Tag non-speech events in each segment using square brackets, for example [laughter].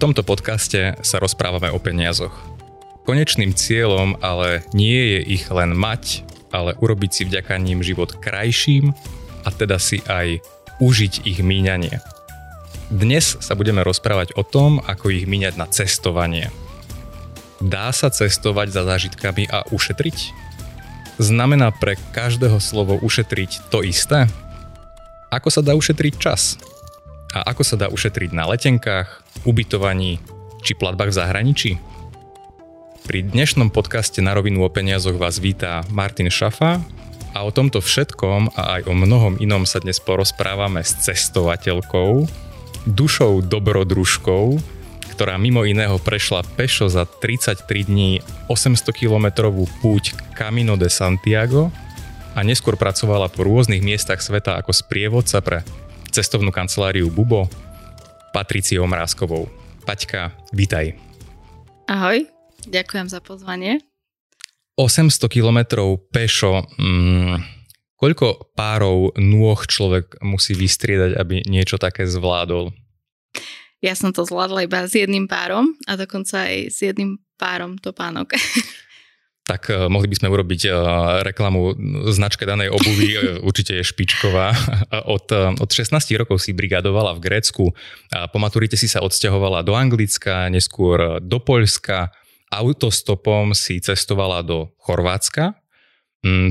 tomto podcaste sa rozprávame o peniazoch. Konečným cieľom ale nie je ich len mať, ale urobiť si vďaka ním život krajším a teda si aj užiť ich míňanie. Dnes sa budeme rozprávať o tom, ako ich míňať na cestovanie. Dá sa cestovať za zážitkami a ušetriť? Znamená pre každého slovo ušetriť to isté? Ako sa dá ušetriť čas? A ako sa dá ušetriť na letenkách, ubytovaní či platbách v zahraničí? Pri dnešnom podcaste na rovinu o peniazoch vás vítá Martin Šafa a o tomto všetkom a aj o mnohom inom sa dnes porozprávame s cestovateľkou, dušou dobrodružkou, ktorá mimo iného prešla pešo za 33 dní 800 kilometrovú púť Camino de Santiago a neskôr pracovala po rôznych miestach sveta ako sprievodca pre cestovnú kanceláriu Bubo Patriciou Mrázkovou. Paťka, vítaj. Ahoj, ďakujem za pozvanie. 800 kilometrov pešo, mm, koľko párov nôh človek musí vystriedať, aby niečo také zvládol? Ja som to zvládla iba s jedným párom a dokonca aj s jedným párom topánok. [laughs] tak uh, mohli by sme urobiť uh, reklamu značke danej obuvy, uh, [laughs] určite je špičková. Od, od 16 rokov si brigadovala v Grécku, po maturite si sa odsťahovala do Anglicka, neskôr do Poľska, autostopom si cestovala do Chorvátska,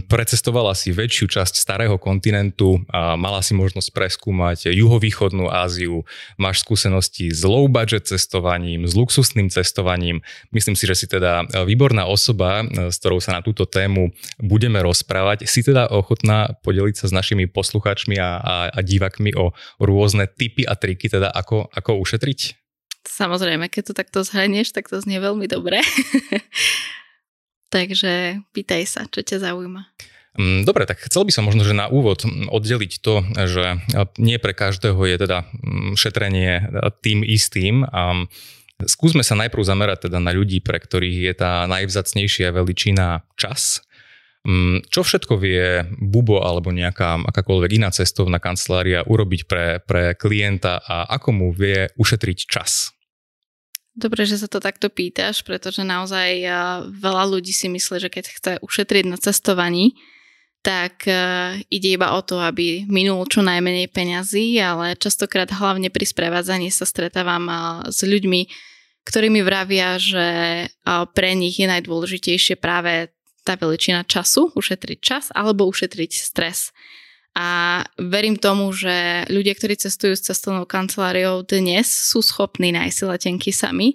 precestovala si väčšiu časť starého kontinentu a mala si možnosť preskúmať juhovýchodnú Áziu, máš skúsenosti s low budget cestovaním, s luxusným cestovaním. Myslím si, že si teda výborná osoba, s ktorou sa na túto tému budeme rozprávať. Si teda ochotná podeliť sa s našimi poslucháčmi a, a, a divakmi o rôzne typy a triky, teda ako, ako ušetriť? Samozrejme, keď to takto zhranieš, tak to znie veľmi dobre. [laughs] Takže pýtaj sa, čo ťa zaujíma. Mm, dobre, tak chcel by som možno, že na úvod oddeliť to, že nie pre každého je teda mm, šetrenie tým istým. A skúsme sa najprv zamerať teda na ľudí, pre ktorých je tá najvzacnejšia veličina čas. Mm, čo všetko vie Bubo alebo nejaká akákoľvek iná cestovná kancelária urobiť pre, pre klienta a ako mu vie ušetriť čas? Dobre, že sa to takto pýtaš, pretože naozaj veľa ľudí si myslí, že keď chce ušetriť na cestovaní, tak ide iba o to, aby minul čo najmenej peňazí, ale častokrát hlavne pri sprevádzaní sa stretávam s ľuďmi, ktorí mi vravia, že pre nich je najdôležitejšie práve tá veličina času, ušetriť čas alebo ušetriť stres. A verím tomu, že ľudia, ktorí cestujú s cestovnou kanceláriou dnes, sú schopní nájsť si letenky sami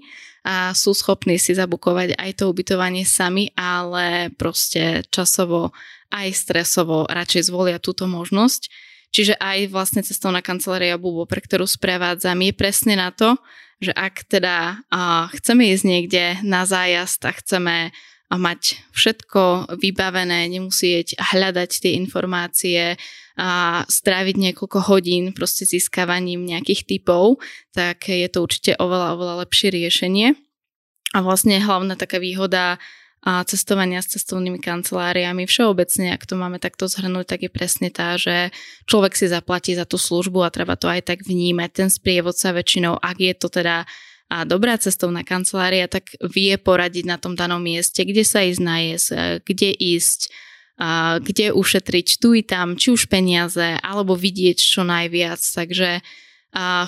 a sú schopní si zabukovať aj to ubytovanie sami, ale proste časovo aj stresovo radšej zvolia túto možnosť. Čiže aj vlastne cestovná kancelária Bubo, pre ktorú sprevádzam, je presne na to, že ak teda uh, chceme ísť niekde na zájazd a chceme mať všetko vybavené, nemusieť hľadať tie informácie, a stráviť niekoľko hodín proste získavaním nejakých typov, tak je to určite oveľa, oveľa lepšie riešenie. A vlastne hlavná taká výhoda a cestovania s cestovnými kanceláriami všeobecne, ak to máme takto zhrnúť, tak je presne tá, že človek si zaplatí za tú službu a treba to aj tak vnímať. Ten sprievodca väčšinou, ak je to teda a dobrá cestovná kancelária, tak vie poradiť na tom danom mieste, kde sa ísť najesť, kde ísť, kde ušetriť tu i tam, či už peniaze, alebo vidieť čo najviac. Takže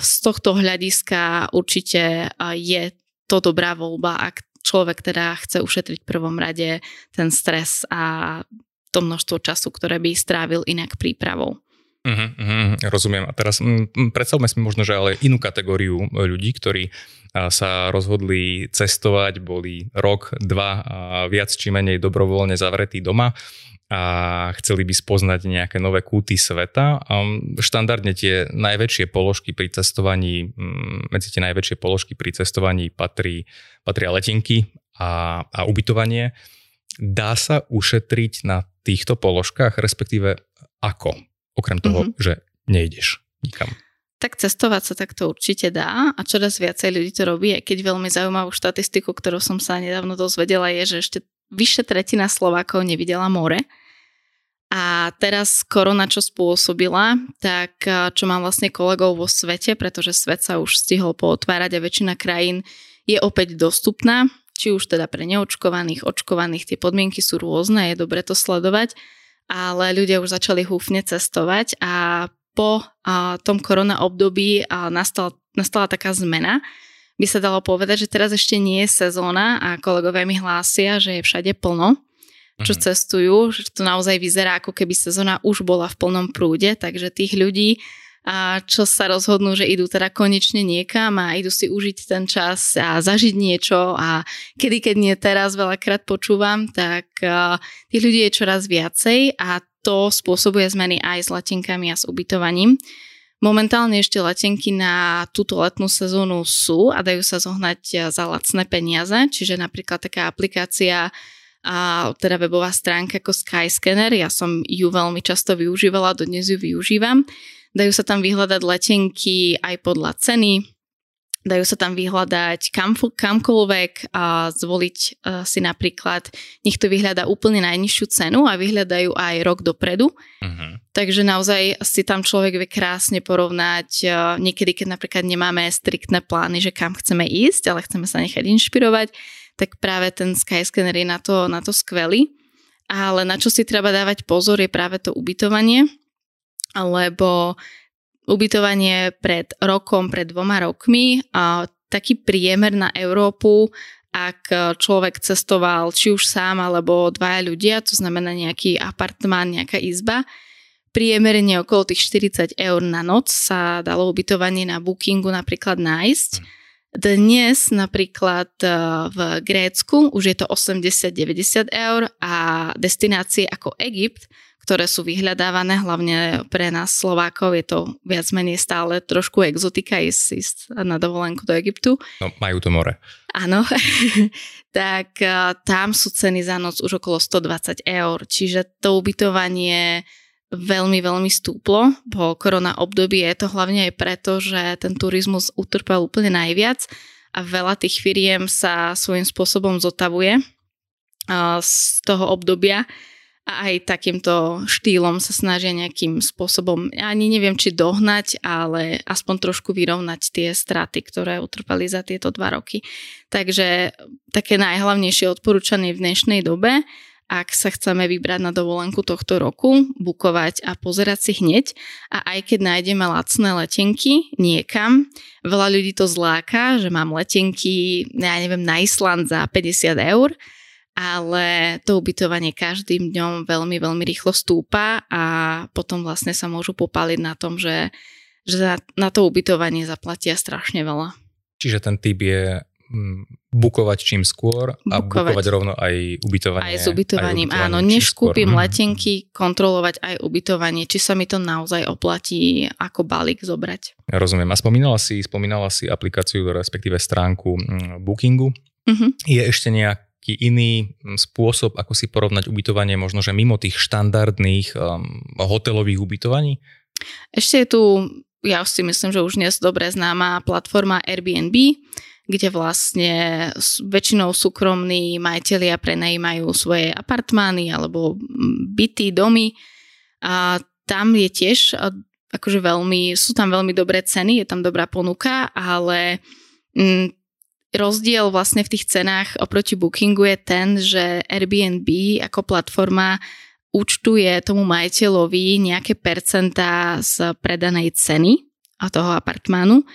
z tohto hľadiska určite je to dobrá voľba, ak človek teda chce ušetriť v prvom rade ten stres a to množstvo času, ktoré by strávil inak prípravou. Uh-huh, uh-huh, rozumiem. A teraz m, predstavme si možno, že ale inú kategóriu ľudí, ktorí sa rozhodli cestovať, boli rok, dva a viac či menej dobrovoľne zavretí doma a chceli by spoznať nejaké nové kúty sveta. Štandardne tie najväčšie položky pri cestovaní, mm, medzi tie najväčšie položky pri cestovaní patrí, patria letenky a, a ubytovanie. Dá sa ušetriť na týchto položkách, respektíve ako? Okrem toho, mm-hmm. že nejdeš nikam. Tak cestovať sa takto určite dá a čoraz viacej ľudí to robí, aj keď veľmi zaujímavú štatistiku, ktorú som sa nedávno dozvedela, je, že ešte vyše tretina Slovákov nevidela more. A teraz korona čo spôsobila, tak čo mám vlastne kolegov vo svete, pretože svet sa už stihol pootvárať a väčšina krajín je opäť dostupná, či už teda pre neočkovaných, očkovaných, tie podmienky sú rôzne, je dobre to sledovať, ale ľudia už začali húfne cestovať a po a, tom korona období a, nastal, nastala taká zmena, by sa dalo povedať, že teraz ešte nie je sezóna a kolegovia mi hlásia, že je všade plno, čo mm. cestujú, že to naozaj vyzerá ako keby sezóna už bola v plnom prúde, takže tých ľudí, a čo sa rozhodnú, že idú teda konečne niekam a idú si užiť ten čas a zažiť niečo a kedy, keď nie teraz veľakrát počúvam, tak tých ľudí je čoraz viacej a to spôsobuje zmeny aj s letenkami a s ubytovaním. Momentálne ešte letenky na túto letnú sezónu sú a dajú sa zohnať eh, za lacné peniaze, čiže napríklad taká aplikácia a teda webová stránka ako Skyscanner, ja som ju veľmi často využívala, dodnes ju využívam. Dajú sa tam vyhľadať letenky aj podľa ceny, dajú sa tam vyhľadať kam, kamkoľvek a zvoliť uh, si napríklad, nech to vyhľada úplne najnižšiu cenu a vyhľadajú aj rok dopredu. Uh-huh. Takže naozaj si tam človek vie krásne porovnať uh, niekedy, keď napríklad nemáme striktné plány, že kam chceme ísť, ale chceme sa nechať inšpirovať, tak práve ten Skyscanner je na to, na to skvelý. Ale na čo si treba dávať pozor je práve to ubytovanie, lebo ubytovanie pred rokom, pred dvoma rokmi a taký priemer na Európu, ak človek cestoval či už sám alebo dvaja ľudia, to znamená nejaký apartmán, nejaká izba, priemerne okolo tých 40 eur na noc sa dalo ubytovanie na bookingu napríklad nájsť. Dnes napríklad e, v Grécku už je to 80-90 eur a destinácie ako Egypt ktoré sú vyhľadávané, hlavne pre nás Slovákov je to viac menej stále trošku exotika ísť, ísť na dovolenku do Egyptu. No, majú to more. Áno, [laughs] tak uh, tam sú ceny za noc už okolo 120 eur, čiže to ubytovanie veľmi, veľmi stúplo po korona období. Je to hlavne aj preto, že ten turizmus utrpel úplne najviac a veľa tých firiem sa svojím spôsobom zotavuje uh, z toho obdobia a aj takýmto štýlom sa snažia nejakým spôsobom, ani neviem, či dohnať, ale aspoň trošku vyrovnať tie straty, ktoré utrpeli za tieto dva roky. Takže také najhlavnejšie odporúčanie v dnešnej dobe, ak sa chceme vybrať na dovolenku tohto roku, bukovať a pozerať si hneď. A aj keď nájdeme lacné letenky niekam, veľa ľudí to zláka, že mám letenky, ja neviem, na Island za 50 eur, ale to ubytovanie každým dňom veľmi, veľmi rýchlo stúpa a potom vlastne sa môžu popaliť na tom, že, že na, na to ubytovanie zaplatia strašne veľa. Čiže ten typ je mm, bukovať čím skôr a bukovať, bukovať rovno aj ubytovanie. Aj s ubytovaním, aj ubytovanie áno. Než kúpim mm. letenky, kontrolovať aj ubytovanie, či sa mi to naozaj oplatí ako balík zobrať. Rozumiem. A spomínala si, spomínala si aplikáciu, respektíve stránku mm, Bookingu. Mm-hmm. Je ešte nejak nejaký iný mm, spôsob, ako si porovnať ubytovanie možno, že mimo tých štandardných um, hotelových ubytovaní? Ešte je tu, ja si myslím, že už dnes dobre známa platforma Airbnb, kde vlastne väčšinou súkromní majiteľia prenajímajú svoje apartmány alebo mm, byty, domy. A tam je tiež akože veľmi, sú tam veľmi dobré ceny, je tam dobrá ponuka, ale mm, rozdiel vlastne v tých cenách oproti Bookingu je ten, že Airbnb ako platforma účtuje tomu majiteľovi nejaké percentá z predanej ceny a toho apartmánu.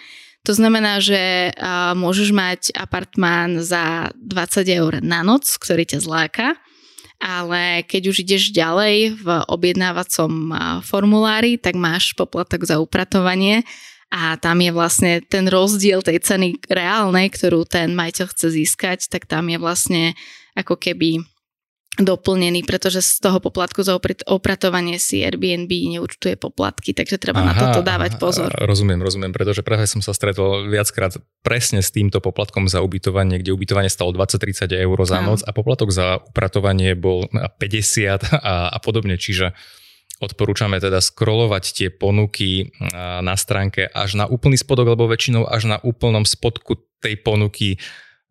To znamená, že môžeš mať apartmán za 20 eur na noc, ktorý ťa zláka, ale keď už ideš ďalej v objednávacom formulári, tak máš poplatok za upratovanie a tam je vlastne ten rozdiel tej ceny reálnej, ktorú ten majiteľ chce získať, tak tam je vlastne ako keby doplnený, pretože z toho poplatku za opratovanie si Airbnb neúčtuje poplatky, takže treba aha, na toto dávať pozor. Rozumiem, rozumiem, pretože práve som sa stretol viackrát presne s týmto poplatkom za ubytovanie, kde ubytovanie stalo 20-30 eur za noc a poplatok za upratovanie bol 50 a, a podobne, čiže Odporúčame teda scrollovať tie ponuky na stránke až na úplný spodok, lebo väčšinou až na úplnom spodku tej ponuky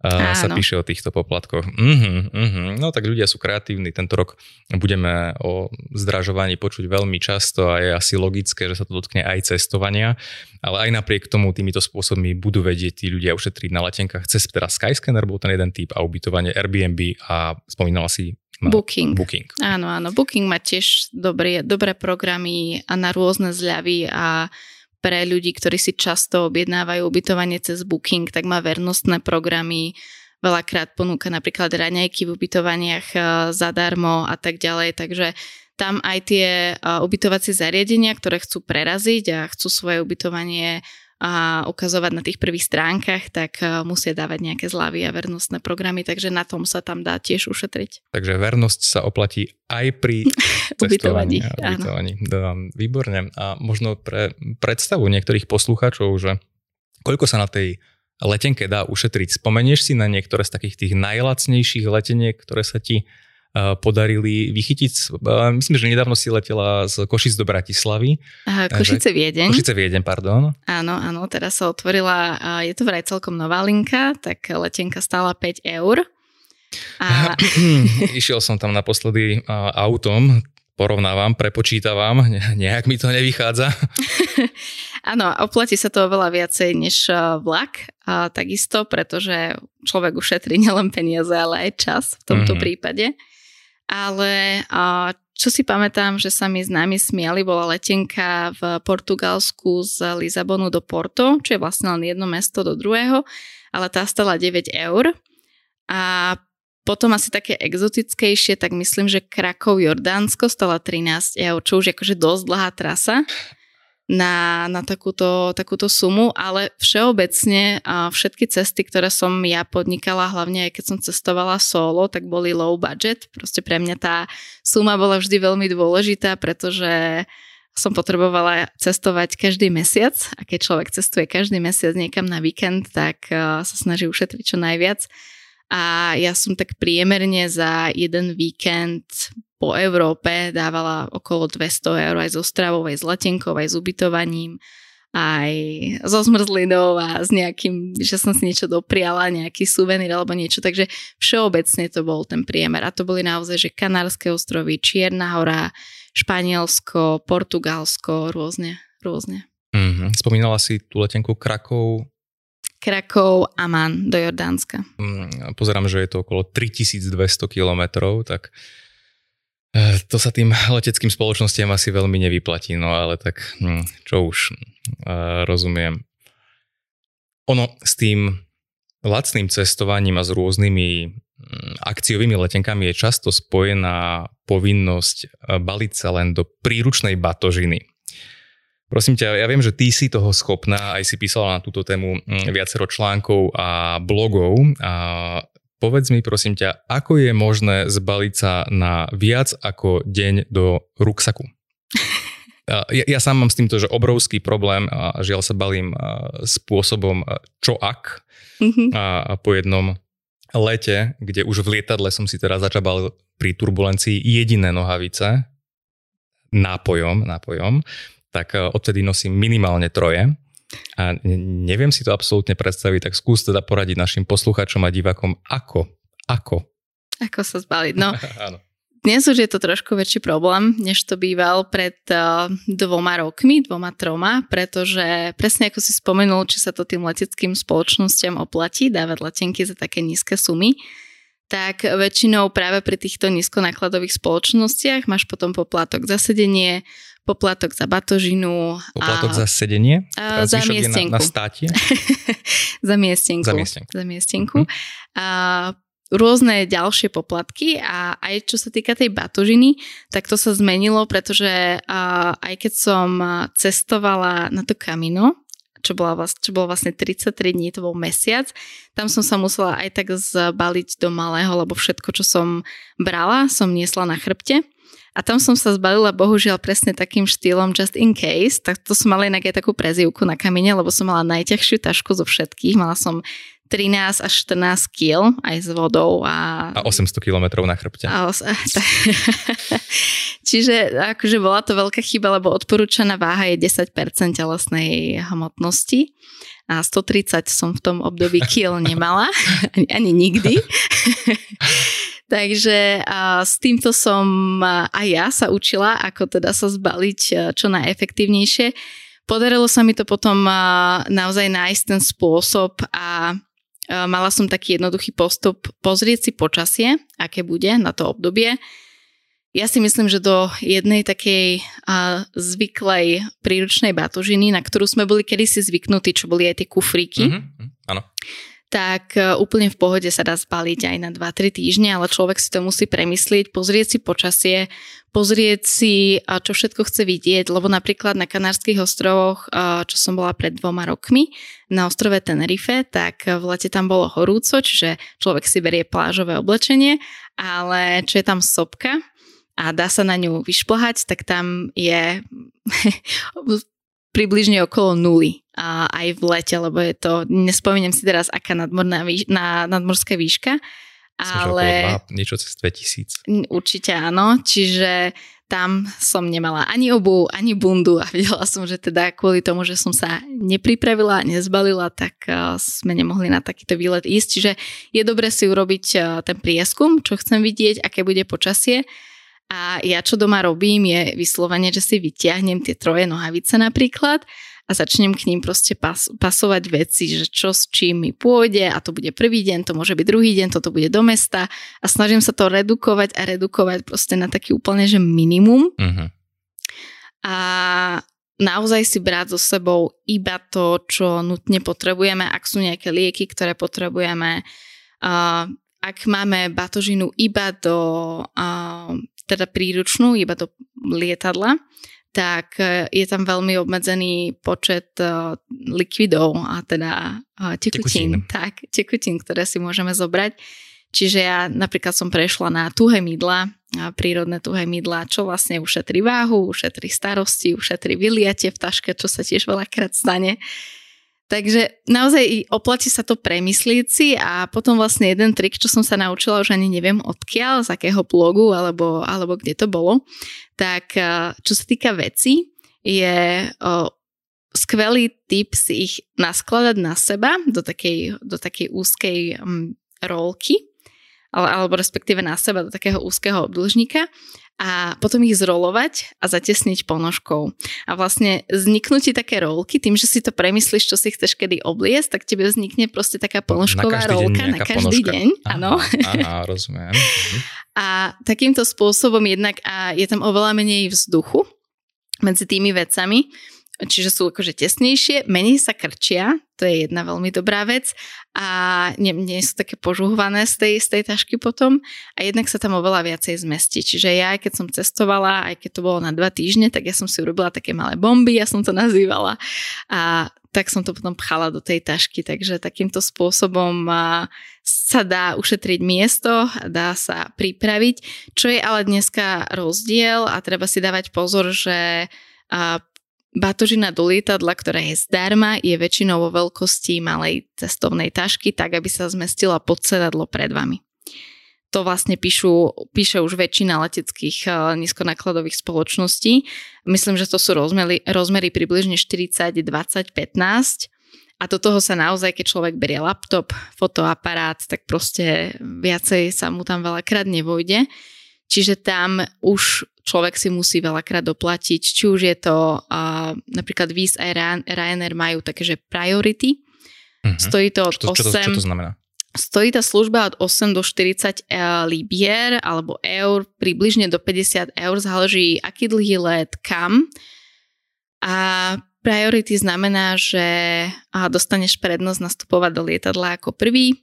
uh, sa píše o týchto poplatkoch. Uh-huh, uh-huh. No tak ľudia sú kreatívni. Tento rok budeme o zdražovaní počuť veľmi často a je asi logické, že sa to dotkne aj cestovania. Ale aj napriek tomu týmito spôsobmi budú vedieť tí ľudia ušetriť na letenkách cez teda Skyscanner bol ten jeden typ a ubytovanie Airbnb a spomínala si Booking. Booking. Áno, áno. Booking má tiež dobré, dobré programy a na rôzne zľavy a pre ľudí, ktorí si často objednávajú ubytovanie cez Booking, tak má vernostné programy, veľakrát ponúka napríklad raňajky v ubytovaniach e, zadarmo a tak ďalej, takže tam aj tie e, ubytovacie zariadenia, ktoré chcú preraziť a chcú svoje ubytovanie a ukazovať na tých prvých stránkach, tak e, musia dávať nejaké zľavy a vernostné programy, takže na tom sa tam dá tiež ušetriť. Takže vernosť sa oplatí aj pri [laughs] ubytovaní. ubytovaní. Výborne. A možno pre predstavu niektorých poslucháčov, že koľko sa na tej letenke dá ušetriť. Spomenieš si na niektoré z takých tých najlacnejších leteniek, ktoré sa ti podarili vychytiť. Myslím, že nedávno si letela z Košic do Bratislavy. Aha, Košice Viedeň. Košice Viedeň, pardon. Áno, áno, teraz sa otvorila, je to vraj celkom nová linka, tak letenka stála 5 eur. A... [coughs] Išiel som tam naposledy autom, porovnávam, prepočítavam, nejak mi to nevychádza. [laughs] Áno, oplatí sa to oveľa viacej než vlak, a takisto, pretože človek ušetrí [laughs] nielen peniaze, ale aj čas v tomto mm-hmm. prípade ale čo si pamätám, že sa mi známi smiali, bola letenka v Portugalsku z Lisabonu do Porto, čo je vlastne len jedno mesto do druhého, ale tá stala 9 eur. A potom asi také exotickejšie, tak myslím, že Krakov Jordánsko stala 13 eur, čo už je akože dosť dlhá trasa na, na takúto, takúto sumu, ale všeobecne všetky cesty, ktoré som ja podnikala, hlavne aj keď som cestovala solo, tak boli low budget. Proste pre mňa tá suma bola vždy veľmi dôležitá, pretože som potrebovala cestovať každý mesiac a keď človek cestuje každý mesiac niekam na víkend, tak sa snaží ušetriť čo najviac. A ja som tak priemerne za jeden víkend po Európe dávala okolo 200 eur aj so stravou, aj s letenkou, aj s ubytovaním, aj so zmrzlinou a s nejakým, že som si niečo dopriala, nejaký suvenír alebo niečo. Takže všeobecne to bol ten priemer. A to boli naozaj, že Kanárske ostrovy, Čierna hora, Španielsko, Portugalsko, rôzne, rôzne. Mm-hmm. Spomínala si tú letenku Krakov, Krakov, Aman do Jordánska. Mm, pozerám, že je to okolo 3200 kilometrov, tak to sa tým [laughs] leteckým spoločnostiam asi veľmi nevyplatí, no ale tak hm, čo už uh, rozumiem. Ono s tým lacným cestovaním a s rôznymi hm, akciovými letenkami je často spojená povinnosť eh, baliť sa len do príručnej batožiny. Prosím ťa, ja viem, že ty si toho schopná, aj si písala na túto tému hm, viacero článkov a blogov. A Povedz mi prosím ťa, ako je možné zbaliť sa na viac ako deň do ruksaku? [laughs] Ja, ja sám mám s týmto, že obrovský problém a žiaľ sa balím spôsobom čo ak mm-hmm. a, a po jednom lete, kde už v lietadle som si teraz začabal pri turbulencii jediné nohavice nápojom, nápojom, tak odtedy nosím minimálne troje a neviem si to absolútne predstaviť, tak skús teda poradiť našim poslucháčom a divákom, ako, ako. Ako sa zbaliť, no. [laughs] Áno. Dnes už je to trošku väčší problém, než to býval pred uh, dvoma rokmi, dvoma, troma, pretože presne ako si spomenul, či sa to tým leteckým spoločnosťam oplatí dávať letenky za také nízke sumy, tak väčšinou práve pri týchto nízkonákladových spoločnostiach máš potom poplatok za sedenie, poplatok za batožinu. Poplatok a, za sedenie? A, za miestenku. Na, na státi? [laughs] za miestenku. Za miestenku. Za miestenku. Hm. A, rôzne ďalšie poplatky a aj čo sa týka tej batožiny, tak to sa zmenilo, pretože a, aj keď som cestovala na to kamino, čo, bola vlast, čo bolo vlastne 33 dní, to bol mesiac. Tam som sa musela aj tak zbaliť do malého, lebo všetko, čo som brala, som niesla na chrbte. A tam som sa zbalila bohužiaľ presne takým štýlom just in case, tak to som mala inak aj takú prezivku na kamene, lebo som mala najťažšiu tašku zo všetkých. Mala som 13 až 14 kg aj s vodou. A, a 800 km na chrbte. A os- [laughs] Čiže akože bola to veľká chyba, lebo odporúčaná váha je 10% telesnej hmotnosti. a 130 som v tom období kiel nemala, [laughs] ani, ani nikdy. [laughs] Takže s týmto som aj ja sa učila, ako teda sa zbaliť čo najefektívnejšie. Podarilo sa mi to potom naozaj nájsť ten spôsob a mala som taký jednoduchý postup pozrieť si počasie, aké bude na to obdobie ja si myslím, že do jednej takej a, zvyklej príručnej batožiny, na ktorú sme boli kedysi zvyknutí, čo boli aj tie kufríky, mm-hmm, áno. Tak e, úplne v pohode sa dá zbaliť aj na 2-3 týždne, ale človek si to musí premyslieť, pozrieť si počasie, pozrieť si, čo všetko chce vidieť, lebo napríklad na Kanárskych ostrovoch, a, čo som bola pred dvoma rokmi, na ostrove Tenerife, tak v lete tam bolo horúco, čiže človek si berie plážové oblečenie, ale čo je tam sopka, a dá sa na ňu vyšplhať, tak tam je [laughs] približne okolo nuly a aj v lete, lebo je to, nespomínam si teraz, aká nadmorná výš, na, nadmorská výška, ale... Dva, niečo cez 2000. Určite áno, čiže tam som nemala ani obu, ani bundu a [laughs] videla som, že teda kvôli tomu, že som sa nepripravila, nezbalila, tak uh, sme nemohli na takýto výlet ísť. Čiže je dobre si urobiť uh, ten prieskum, čo chcem vidieť, aké bude počasie a ja čo doma robím je vyslovene, že si vyťahnem tie troje nohavice napríklad a začnem k ním proste pas, pasovať veci, že čo s čím mi pôjde a to bude prvý deň, to môže byť druhý deň, toto bude do mesta a snažím sa to redukovať a redukovať proste na taký úplne, že minimum. Uh-huh. A naozaj si brať so sebou iba to, čo nutne potrebujeme, ak sú nejaké lieky, ktoré potrebujeme. Uh, ak máme batožinu iba do uh, teda príručnú iba do lietadla, tak e, je tam veľmi obmedzený počet uh, likvidov a teda uh, tekutín, tekutín. Tak, tekutín, ktoré si môžeme zobrať. Čiže ja napríklad som prešla na tuhé mydla, prírodné tuhé mydla, čo vlastne ušetrí váhu, ušetrí starosti, ušetrí vyliatie v taške, čo sa tiež veľakrát stane. Takže naozaj oplatí sa to premyslieť si a potom vlastne jeden trik, čo som sa naučila, už ani neviem odkiaľ, z akého blogu alebo, alebo kde to bolo, tak čo sa týka veci, je o, skvelý tip si ich naskladať na seba do takej, do takej úzkej um, rolky, alebo respektíve na seba do takého úzkeho obdĺžnika a potom ich zrolovať a zatesniť ponožkou. A vlastne vzniknú ti také rolky, tým, že si to premyslíš, čo si chceš kedy obliesť, tak tebe vznikne proste taká ponožková na rolka na každý ponožka. deň. Áno. Aha, rozumiem. Mhm. A takýmto spôsobom jednak a je tam oveľa menej vzduchu medzi tými vecami čiže sú akože tesnejšie, menej sa krčia, to je jedna veľmi dobrá vec. A nie, nie sú také požuhované z tej, z tej tašky potom. A jednak sa tam oveľa viacej zmestí. Čiže ja, keď som cestovala, aj keď to bolo na dva týždne, tak ja som si urobila také malé bomby, ja som to nazývala. A tak som to potom pchala do tej tašky, takže takýmto spôsobom sa dá ušetriť miesto, dá sa pripraviť, čo je ale dneska rozdiel a treba si dávať pozor, že Batožina do lietadla, ktorá je zdarma, je väčšinou vo veľkosti malej cestovnej tašky, tak aby sa zmestila pod sedadlo pred vami. To vlastne píšu, píše už väčšina leteckých uh, nízkonákladových spoločností. Myslím, že to sú rozmery, rozmery približne 40, 20, 15 a do toho sa naozaj, keď človek berie laptop, fotoaparát, tak proste viacej sa mu tam veľakrát nevojde. Čiže tam už človek si musí veľakrát doplatiť, či už je to uh, napríklad Viz a Ryanair majú také, že priority. Uh-huh. Stojí to od čo, 8... Čo to, čo to znamená? Stojí tá služba od 8 do 40 e, libier alebo eur, približne do 50 eur, záleží aký dlhý let, kam. A Priority znamená, že dostaneš prednosť nastupovať do lietadla ako prvý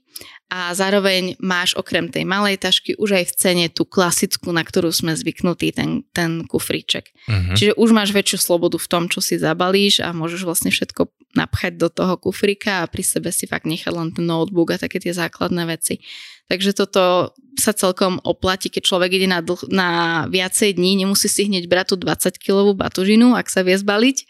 a zároveň máš okrem tej malej tašky už aj v cene tú klasickú, na ktorú sme zvyknutí, ten, ten kufríček. Uh-huh. Čiže už máš väčšiu slobodu v tom, čo si zabalíš a môžeš vlastne všetko napchať do toho kufrika a pri sebe si fakt nechať len ten notebook a také tie základné veci. Takže toto sa celkom oplatí, keď človek ide na, dlh- na viacej dní, nemusí si hneď brať tú 20-kilovú batožinu, ak sa vie zbaliť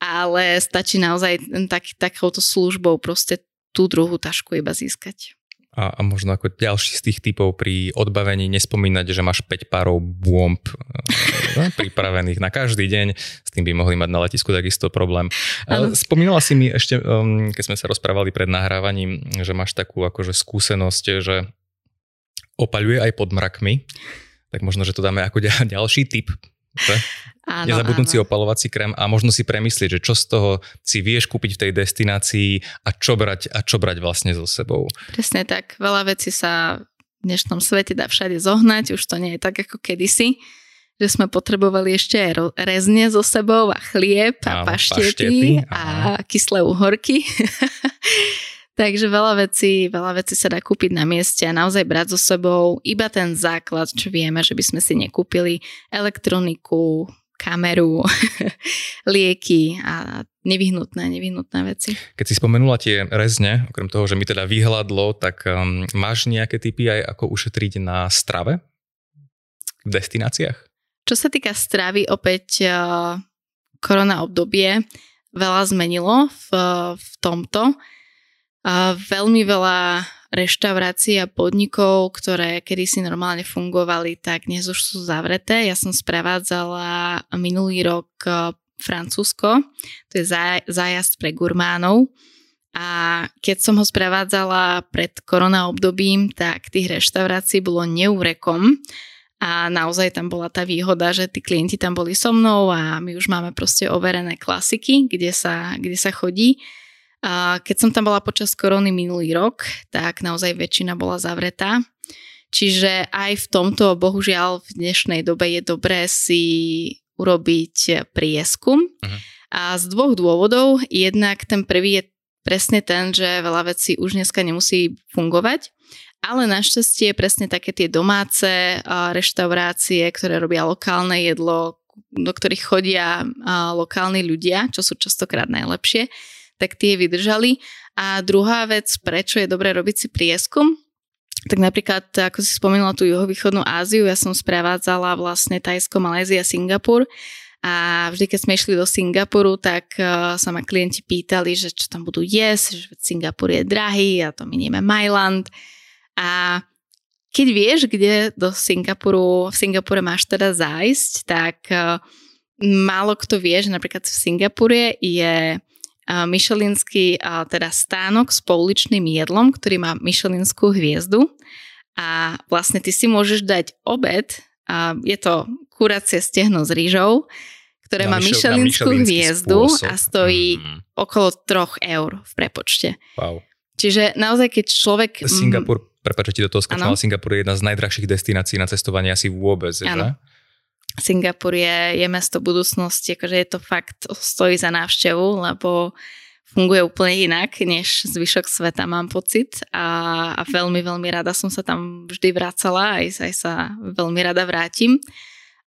ale stačí naozaj tak, takouto službou proste tú druhú tašku iba získať. A, a možno ako ďalší z tých typov pri odbavení nespomínať, že máš 5 párov bomb e, [laughs] pripravených na každý deň. S tým by mohli mať na letisku takisto problém. Ano. Spomínala si mi ešte, um, keď sme sa rozprávali pred nahrávaním, že máš takú akože skúsenosť, že opaľuje aj pod mrakmi. Tak možno, že to dáme ako [laughs] ďalší tip Áno, si opalovací krém a možno si premyslieť, že čo z toho si vieš kúpiť v tej destinácii a čo brať, a čo brať vlastne so sebou. Presne tak. Veľa vecí sa v dnešnom svete dá všade zohnať, už to nie je tak ako kedysi že sme potrebovali ešte aj rezne so sebou a chlieb a áno, paštety, paštety a kyslé uhorky. [laughs] Takže veľa vecí, veľa vecí sa dá kúpiť na mieste a naozaj brať so sebou iba ten základ, čo vieme, že by sme si nekúpili elektroniku, kameru, [laughs] lieky a nevyhnutné, nevyhnutné veci. Keď si spomenula tie rezne, okrem toho, že mi teda vyhľadlo, tak um, máš nejaké typy aj ako ušetriť na strave v destináciách? Čo sa týka stravy, opäť uh, korona obdobie veľa zmenilo v, v tomto veľmi veľa reštaurácií a podnikov, ktoré kedysi normálne fungovali, tak dnes už sú zavreté. Ja som sprevádzala minulý rok e, Francúzsko, to je zájazd pre gurmánov. A keď som ho sprevádzala pred korona obdobím, tak tých reštaurácií bolo neúrekom. A naozaj tam bola tá výhoda, že tí klienti tam boli so mnou a my už máme proste overené klasiky, kde sa, kde sa chodí. A keď som tam bola počas korony minulý rok, tak naozaj väčšina bola zavretá. Čiže aj v tomto, bohužiaľ, v dnešnej dobe je dobré si urobiť prieskum. Uh-huh. A z dvoch dôvodov. Jednak ten prvý je presne ten, že veľa vecí už dneska nemusí fungovať, ale našťastie presne také tie domáce reštaurácie, ktoré robia lokálne jedlo, do ktorých chodia lokálni ľudia, čo sú častokrát najlepšie, tak tie vydržali. A druhá vec, prečo je dobré robiť si prieskum, tak napríklad, ako si spomínala tú juhovýchodnú Áziu, ja som sprevádzala vlastne Tajsko, Malézia, Singapur a vždy, keď sme išli do Singapuru, tak uh, sa ma klienti pýtali, že čo tam budú jesť, že Singapur je drahý a to minieme Mailand. A keď vieš, kde do Singapuru, v Singapure máš teda zájsť, tak uh, málo kto vie, že napríklad v Singapure je Michelinský teda stánok s pouličným jedlom, ktorý má Michelinskú hviezdu a vlastne ty si môžeš dať obed, a je to kuracie stehno s rýžou, ktoré na má Michelinskú hviezdu spôsob. a stojí mm. okolo 3 eur v prepočte. Wow. Čiže naozaj, keď človek... Singapur, prepáč, ti do toho skočila, Singapur je jedna z najdrahších destinácií na cestovanie asi vôbec, ano. že? Singapur je, je mesto budúcnosti, akože je to fakt, stojí za návštevu, lebo funguje úplne inak, než zvyšok sveta, mám pocit. A, a veľmi, veľmi rada som sa tam vždy vracala, aj, aj sa veľmi rada vrátim.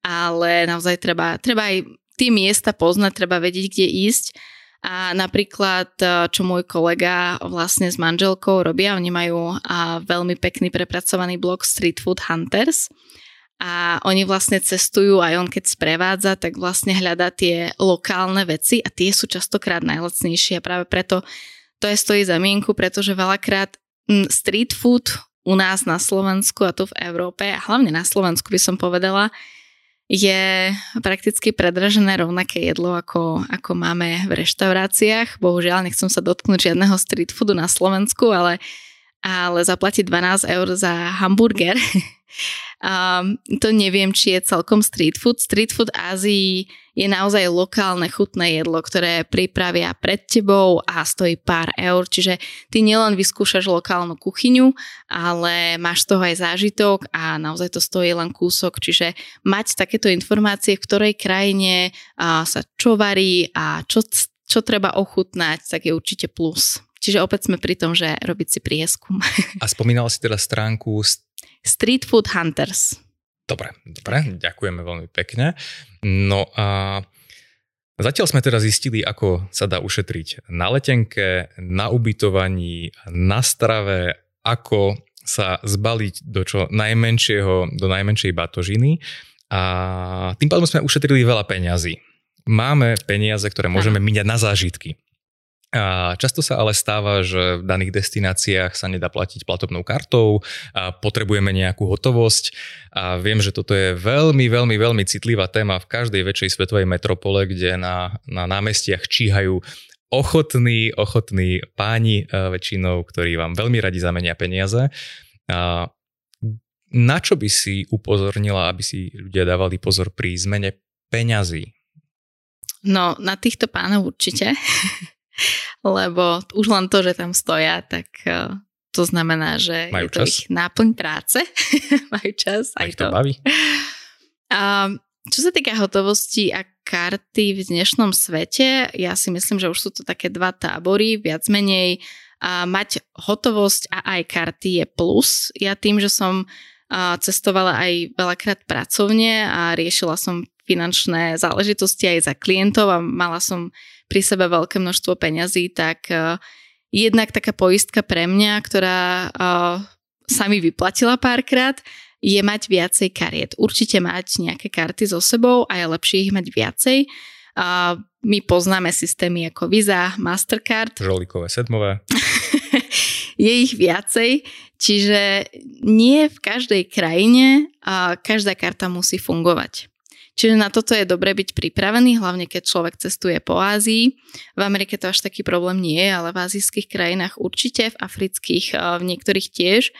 Ale naozaj treba, treba aj tie miesta poznať, treba vedieť, kde ísť. A napríklad, čo môj kolega vlastne s manželkou robia, oni majú veľmi pekný prepracovaný blog Street Food Hunters, a oni vlastne cestujú, aj on keď sprevádza, tak vlastne hľadá tie lokálne veci a tie sú častokrát najlacnejšie a práve preto to je stojí za mienku, pretože veľakrát street food u nás na Slovensku a tu v Európe a hlavne na Slovensku by som povedala, je prakticky predražené rovnaké jedlo, ako, ako máme v reštauráciách. Bohužiaľ, nechcem sa dotknúť žiadneho street foodu na Slovensku, ale, ale zaplatiť 12 eur za hamburger [laughs] Um, to neviem, či je celkom street food. Street food Ázii je naozaj lokálne chutné jedlo, ktoré pripravia pred tebou a stojí pár eur. Čiže ty nielen vyskúšaš lokálnu kuchyňu, ale máš z toho aj zážitok a naozaj to stojí len kúsok. Čiže mať takéto informácie, v ktorej krajine uh, sa čo varí a čo, čo treba ochutnať, tak je určite plus. Čiže opäť sme pri tom, že robiť si prieskum. A spomínala si teda stránku Street Food Hunters. Dobre, dobre, ďakujeme veľmi pekne. No a zatiaľ sme teda zistili, ako sa dá ušetriť na letenke, na ubytovaní, na strave, ako sa zbaliť do čo najmenšieho, do najmenšej batožiny a tým pádom sme ušetrili veľa peňazí. Máme peniaze, ktoré môžeme míňať na zážitky. A často sa ale stáva, že v daných destináciách sa nedá platiť platobnou kartou a potrebujeme nejakú hotovosť a viem, že toto je veľmi, veľmi, veľmi citlivá téma v každej väčšej svetovej metropole, kde na, na námestiach číhajú ochotní, ochotní páni väčšinou, ktorí vám veľmi radi zamenia peniaze. A na čo by si upozornila, aby si ľudia dávali pozor pri zmene peňazí? No, na týchto pánov určite. Lebo už len to, že tam stoja, tak uh, to znamená, že Majú je to čas? ich náplň práce. [laughs] Majú čas. Aj to. to baví. A, čo sa týka hotovosti a karty v dnešnom svete, ja si myslím, že už sú to také dva tábory, viac menej a mať hotovosť a aj karty je plus. Ja tým, že som cestovala aj veľakrát pracovne a riešila som finančné záležitosti aj za klientov a mala som pri sebe veľké množstvo peňazí, tak uh, jednak taká poistka pre mňa, ktorá uh, sa mi vyplatila párkrát, je mať viacej kariet. Určite mať nejaké karty so sebou a je lepšie ich mať viacej. My poznáme systémy ako Visa, Mastercard. Žolíkové, sedmové. [laughs] je ich viacej, čiže nie v každej krajine a každá karta musí fungovať. Čiže na toto je dobre byť pripravený, hlavne keď človek cestuje po Ázii. V Amerike to až taký problém nie je, ale v azijských krajinách určite, v afrických v niektorých tiež.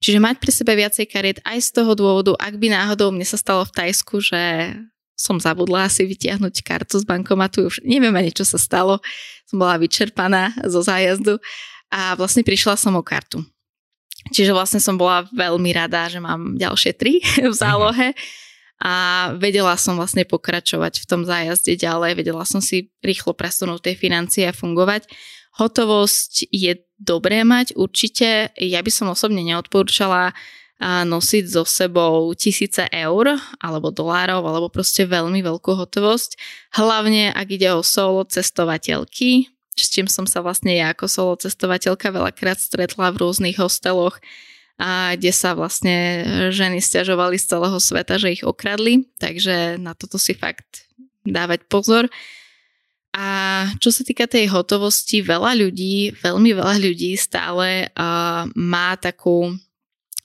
Čiže mať pri sebe viacej kariet aj z toho dôvodu, ak by náhodou mne sa stalo v Tajsku, že som zabudla asi vytiahnuť kartu z bankomatu, už neviem ani čo sa stalo, som bola vyčerpaná zo zájazdu a vlastne prišla som o kartu. Čiže vlastne som bola veľmi rada, že mám ďalšie tri [laughs] v zálohe. Mm-hmm a vedela som vlastne pokračovať v tom zájazde ďalej, vedela som si rýchlo presunúť tie financie a fungovať. Hotovosť je dobré mať určite, ja by som osobne neodporúčala nosiť so sebou tisíce eur alebo dolárov alebo proste veľmi veľkú hotovosť. Hlavne ak ide o solo cestovateľky, s čím som sa vlastne ja ako solo cestovateľka veľakrát stretla v rôznych hosteloch a kde sa vlastne ženy stiažovali z celého sveta, že ich okradli, takže na toto si fakt dávať pozor. A čo sa týka tej hotovosti, veľa ľudí, veľmi veľa ľudí stále uh, má takú,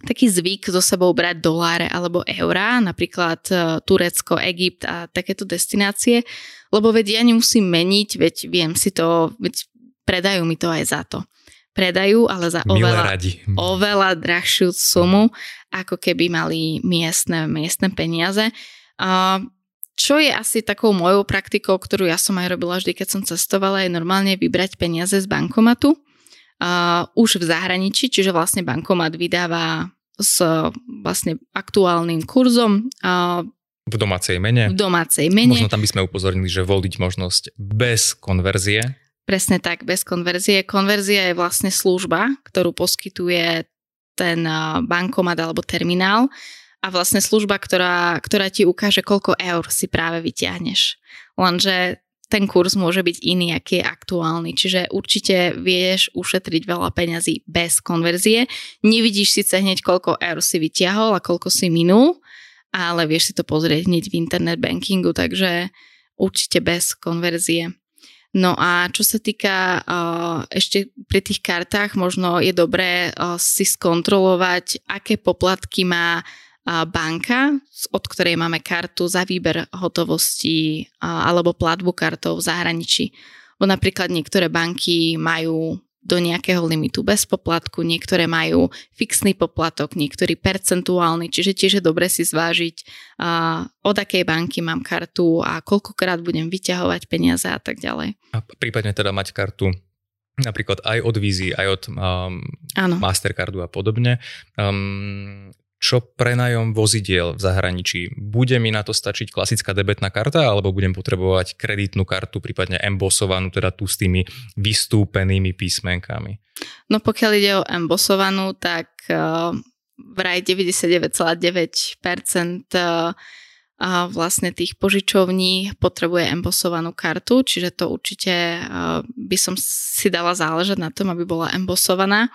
taký zvyk so sebou brať doláre alebo eurá, napríklad uh, Turecko, Egypt a takéto destinácie, lebo veď ja nemusím meniť, veď viem si to, veď predajú mi to aj za to predajú, ale za oveľa, oveľa drahšiu sumu, ako keby mali miestne, miestne peniaze. Uh, čo je asi takou mojou praktikou, ktorú ja som aj robila vždy, keď som cestovala, je normálne vybrať peniaze z bankomatu. Uh, už v zahraničí, čiže vlastne bankomat vydáva s vlastne aktuálnym kurzom. Uh, v domácej mene. V domácej mene. Možno tam by sme upozornili, že voliť možnosť bez konverzie. Presne tak, bez konverzie. Konverzia je vlastne služba, ktorú poskytuje ten bankomat alebo terminál a vlastne služba, ktorá, ktorá ti ukáže, koľko eur si práve vyťahneš. Lenže ten kurz môže byť iný, aký je aktuálny. Čiže určite vieš ušetriť veľa peňazí bez konverzie. Nevidíš síce hneď, koľko eur si vyťahol a koľko si minul, ale vieš si to pozrieť hneď v internet bankingu, takže určite bez konverzie. No a čo sa týka ešte pri tých kartách, možno je dobré si skontrolovať, aké poplatky má banka, od ktorej máme kartu za výber hotovosti alebo platbu kartou v zahraničí. Bo napríklad niektoré banky majú do nejakého limitu bez poplatku, niektoré majú fixný poplatok, niektorý percentuálny, čiže tiež je dobre si zvážiť, uh, od akej banky mám kartu a koľkokrát budem vyťahovať peniaze a tak ďalej. A prípadne teda mať kartu napríklad aj od Vízy, aj od um, Mastercardu a podobne. Um, čo prenajom vozidiel v zahraničí. Bude mi na to stačiť klasická debetná karta, alebo budem potrebovať kreditnú kartu, prípadne embosovanú, teda tu s tými vystúpenými písmenkami? No pokiaľ ide o embosovanú, tak uh, vraj 99,9% uh, vlastne tých požičovní potrebuje embosovanú kartu, čiže to určite by som si dala záležať na tom, aby bola embosovaná.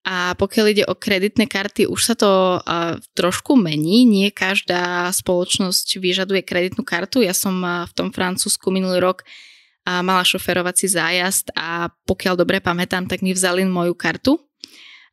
A pokiaľ ide o kreditné karty, už sa to uh, trošku mení. Nie každá spoločnosť vyžaduje kreditnú kartu. Ja som uh, v tom Francúzsku minulý rok a mala šoferovací zájazd a pokiaľ dobre pamätám, tak mi vzali moju kartu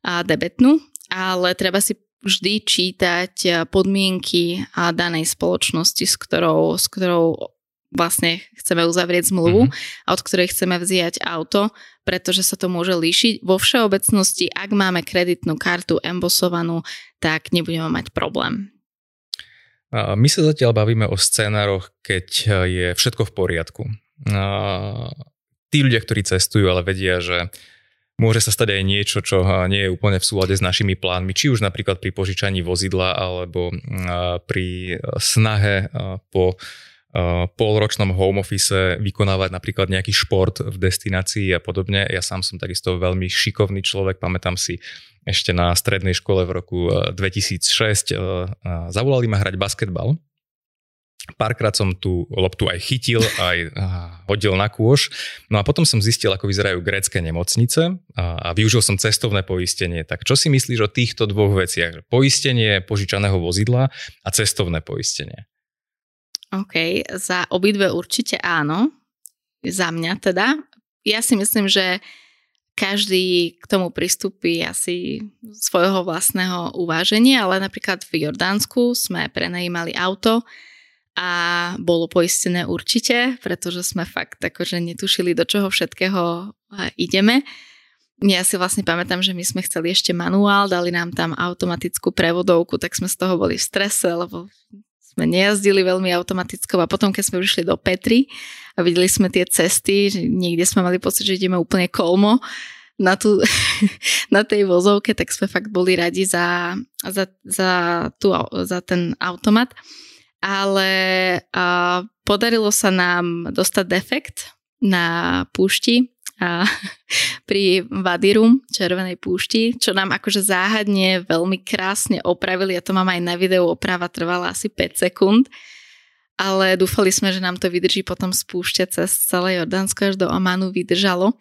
a debetnú, ale treba si vždy čítať podmienky danej spoločnosti, s ktorou, s ktorou vlastne chceme uzavrieť zmluvu mm-hmm. a od ktorej chceme vziať auto, pretože sa to môže líšiť. Vo všeobecnosti, ak máme kreditnú kartu embosovanú, tak nebudeme mať problém. My sa zatiaľ bavíme o scénároch, keď je všetko v poriadku. Tí ľudia, ktorí cestujú, ale vedia, že môže sa stať aj niečo, čo nie je úplne v súlade s našimi plánmi, či už napríklad pri požičaní vozidla alebo pri snahe po polročnom home office vykonávať napríklad nejaký šport v destinácii a podobne. Ja sám som takisto veľmi šikovný človek, pamätám si ešte na strednej škole v roku 2006 zavolali ma hrať basketbal. Párkrát som tú loptu aj chytil, aj hodil na kôž. No a potom som zistil, ako vyzerajú grécké nemocnice a využil som cestovné poistenie. Tak čo si myslíš o týchto dvoch veciach? Poistenie požičaného vozidla a cestovné poistenie. OK, za obidve určite áno. Za mňa teda. Ja si myslím, že každý k tomu pristúpi asi svojho vlastného uváženia, ale napríklad v Jordánsku sme prenajímali auto a bolo poistené určite, pretože sme fakt akože netušili, do čoho všetkého ideme. Ja si vlastne pamätám, že my sme chceli ešte manuál, dali nám tam automatickú prevodovku, tak sme z toho boli v strese, lebo sme nejazdili veľmi automatickou a potom, keď sme prišli do Petry a videli sme tie cesty, že niekde sme mali pocit, že ideme úplne kolmo na, tú, [laughs] na tej vozovke, tak sme fakt boli radi za, za, za, tú, za ten automat. Ale a, podarilo sa nám dostať defekt na púšti a [laughs] pri Vadirum, Červenej púšti, čo nám akože záhadne veľmi krásne opravili. Ja to mám aj na videu, oprava trvala asi 5 sekúnd. Ale dúfali sme, že nám to vydrží potom spúšťať cez celé Jordánsko až do Omanu vydržalo.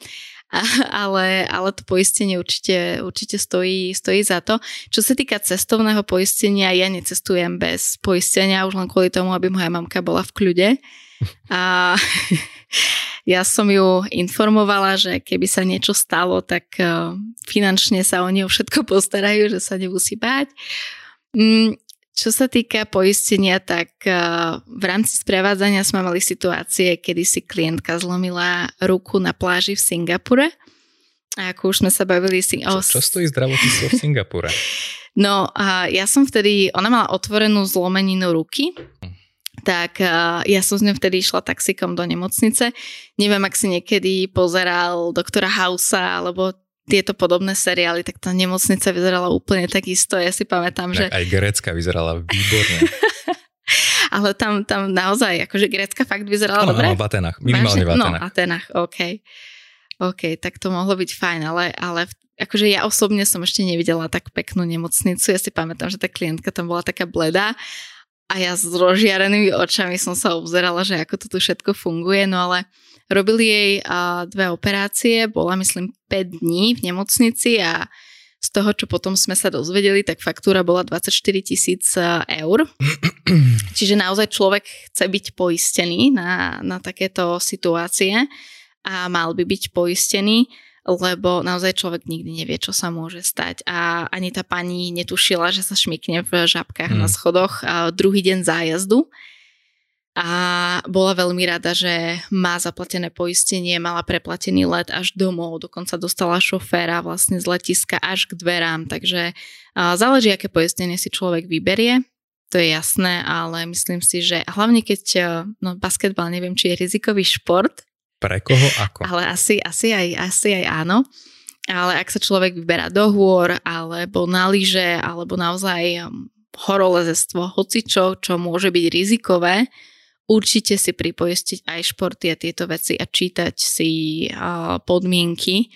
A, ale, ale to poistenie určite, určite stojí, stojí za to. Čo sa týka cestovného poistenia, ja necestujem bez poistenia už len kvôli tomu, aby moja mamka bola v kľude. A [laughs] ja som ju informovala, že keby sa niečo stalo, tak e, finančne sa o neho všetko [laughs] postarajú, že sa nemusí báť. Mm, čo sa týka poistenia, tak e, v rámci sprevádzania sme mali situácie, kedy si klientka zlomila ruku na pláži v Singapure. A ako už sme sa bavili... Si... Čo, čo stojí zdravotníctvo v [laughs] Singapure? No ja som vtedy, ona mala otvorenú zlomeninu ruky tak ja som s ňou vtedy išla taxikom do nemocnice. Neviem, ak si niekedy pozeral doktora Hausa alebo tieto podobné seriály, tak tá nemocnica vyzerala úplne takisto. Ja si pamätám, tak že... Aj Grécka vyzerala výborne. [laughs] Ale tam, tam naozaj, akože Grécka fakt vyzerala ano, dobre? Áno, v Atenách, minimálne v Atenách. No, Atenách, OK. OK, tak to mohlo byť fajn, ale, ale akože ja osobne som ešte nevidela tak peknú nemocnicu. Ja si pamätám, že tá klientka tam bola taká bledá a ja s rozžiarenými očami som sa obzerala, že ako to tu všetko funguje, no ale robili jej dve operácie, bola myslím 5 dní v nemocnici a z toho, čo potom sme sa dozvedeli, tak faktúra bola 24 tisíc eur. [clears throat] Čiže naozaj človek chce byť poistený na, na takéto situácie a mal by byť poistený lebo naozaj človek nikdy nevie, čo sa môže stať. A ani tá pani netušila, že sa šmikne v žabkách mm. na schodoch a druhý deň zájazdu. A bola veľmi rada, že má zaplatené poistenie, mala preplatený let až domov, dokonca dostala šoféra vlastne z letiska až k dverám, takže záleží, aké poistenie si človek vyberie, to je jasné, ale myslím si, že hlavne keď no, basketbal neviem, či je rizikový šport, pre koho ako? Ale asi, asi, aj, asi aj áno. Ale ak sa človek vyberá do hôr, alebo na lyže, alebo naozaj um, horolezestvo, hocičo, čo môže byť rizikové, určite si pripoistiť aj športy a tieto veci a čítať si podmienky,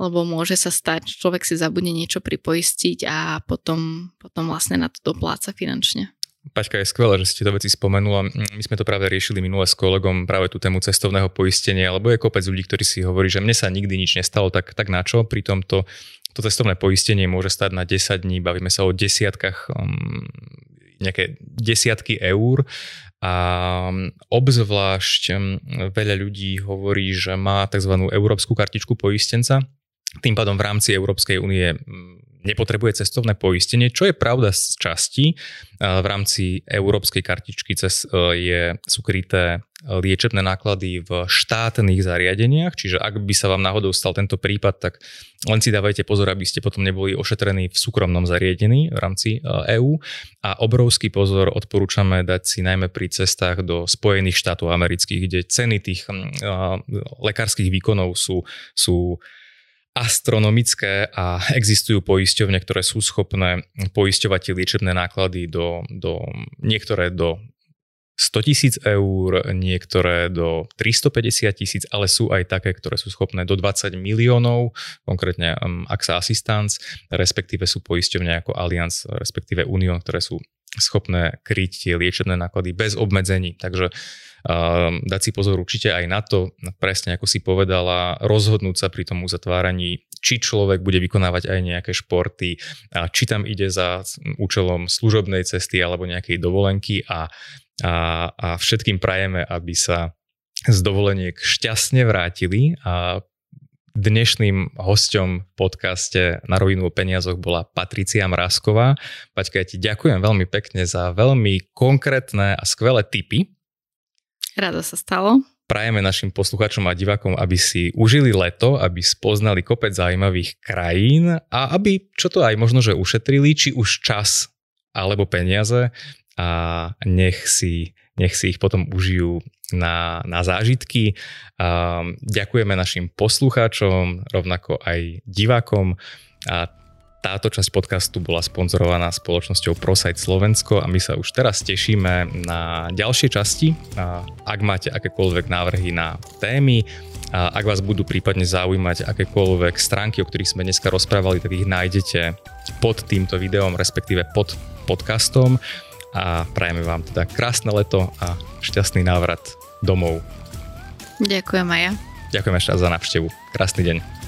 lebo môže sa stať, človek si zabudne niečo pripoistiť a potom, potom vlastne na to dopláca finančne. Paťka, je skvelé, že ste to veci spomenula. My sme to práve riešili minule s kolegom, práve tú tému cestovného poistenia, lebo je kopec ľudí, ktorí si hovorí, že mne sa nikdy nič nestalo, tak, tak na čo? Pri tomto to cestovné poistenie môže stať na 10 dní, bavíme sa o desiatkách, um, nejaké desiatky eur a obzvlášť veľa ľudí hovorí, že má tzv. európsku kartičku poistenca, tým pádom v rámci Európskej únie nepotrebuje cestovné poistenie, čo je pravda z časti. V rámci európskej kartičky cez, e, je, sú kryté e, liečebné náklady v štátnych zariadeniach, čiže ak by sa vám náhodou stal tento prípad, tak len si dávajte pozor, aby ste potom neboli ošetrení v súkromnom zariadení v rámci EÚ. E A obrovský pozor odporúčame dať si najmä pri cestách do Spojených štátov amerických, kde ceny tých lekárskych výkonov sú, sú astronomické a existujú poisťovne, ktoré sú schopné poisťovať tie liečebné náklady do, do niektoré do 100 tisíc eur, niektoré do 350 tisíc, ale sú aj také, ktoré sú schopné do 20 miliónov, konkrétne um, AXA Assistance, respektíve sú poisťovne ako Allianz, respektíve Union, ktoré sú schopné kryť tie liečebné náklady bez obmedzení. Takže dať si pozor určite aj na to, presne ako si povedala, rozhodnúť sa pri tom uzatváraní, či človek bude vykonávať aj nejaké športy, či tam ide za účelom služobnej cesty alebo nejakej dovolenky a a, a všetkým prajeme, aby sa z dovoleniek šťastne vrátili a Dnešným hosťom v podcaste Na rovinu o peniazoch bola Patricia Mrázková. Paťka, ja ti ďakujem veľmi pekne za veľmi konkrétne a skvelé tipy. Rado sa stalo. Prajeme našim posluchačom a divákom, aby si užili leto, aby spoznali kopec zaujímavých krajín a aby čo to aj možno, že ušetrili, či už čas alebo peniaze a nech si, nech si ich potom užijú na, na zážitky. A ďakujeme našim poslucháčom, rovnako aj divákom. A táto časť podcastu bola sponzorovaná spoločnosťou ProSite Slovensko a my sa už teraz tešíme na ďalšie časti. Ak máte akékoľvek návrhy na témy, ak vás budú prípadne zaujímať akékoľvek stránky, o ktorých sme dneska rozprávali, tak ich nájdete pod týmto videom, respektíve pod podcastom a prajeme vám teda krásne leto a šťastný návrat domov. Ďakujem aj ja. Ďakujem ešte za návštevu. Krásny deň.